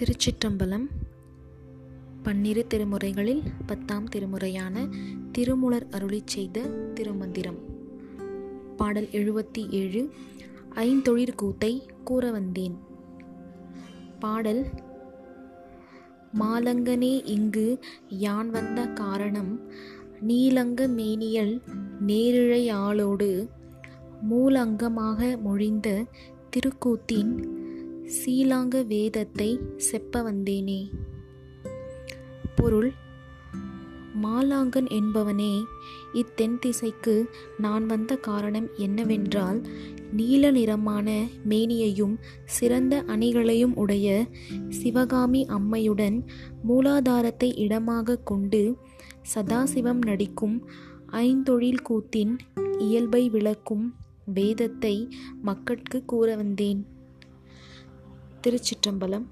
திருச்சிற்றம்பலம் பன்னிரு திருமுறைகளில் பத்தாம் திருமுறையான திருமுலர் அருளிச் செய்த திருமந்திரம். பாடல் எழுபத்தி ஏழு ஐந்தொழிற்கூத்தை கூற வந்தேன். பாடல் மாலங்கனே இங்கு யான் வந்த காரணம் நீலங்க மேனியல் நேரிழையாளோடு மூலங்கமாக மொழிந்த திருக்கூத்தின் சீலாங்க வேதத்தை செப்ப வந்தேனே. பொருள் மாலாங்கன் என்பவனே இத்தென் திசைக்கு நான் வந்த காரணம் என்னவென்றால் நீல நிறமான மேனியையும் சிறந்த அணிகளையும் உடைய சிவகாமி அம்மையுடன் மூலாதாரத்தை இடமாக கொண்டு சதாசிவம் நடிக்கும் ஐந்தொழில் கூத்தின் இயல்பை விளக்கும் வேதத்தை மக்கட்கு கூற வந்தேன். திருச்சிற்றம்பலம்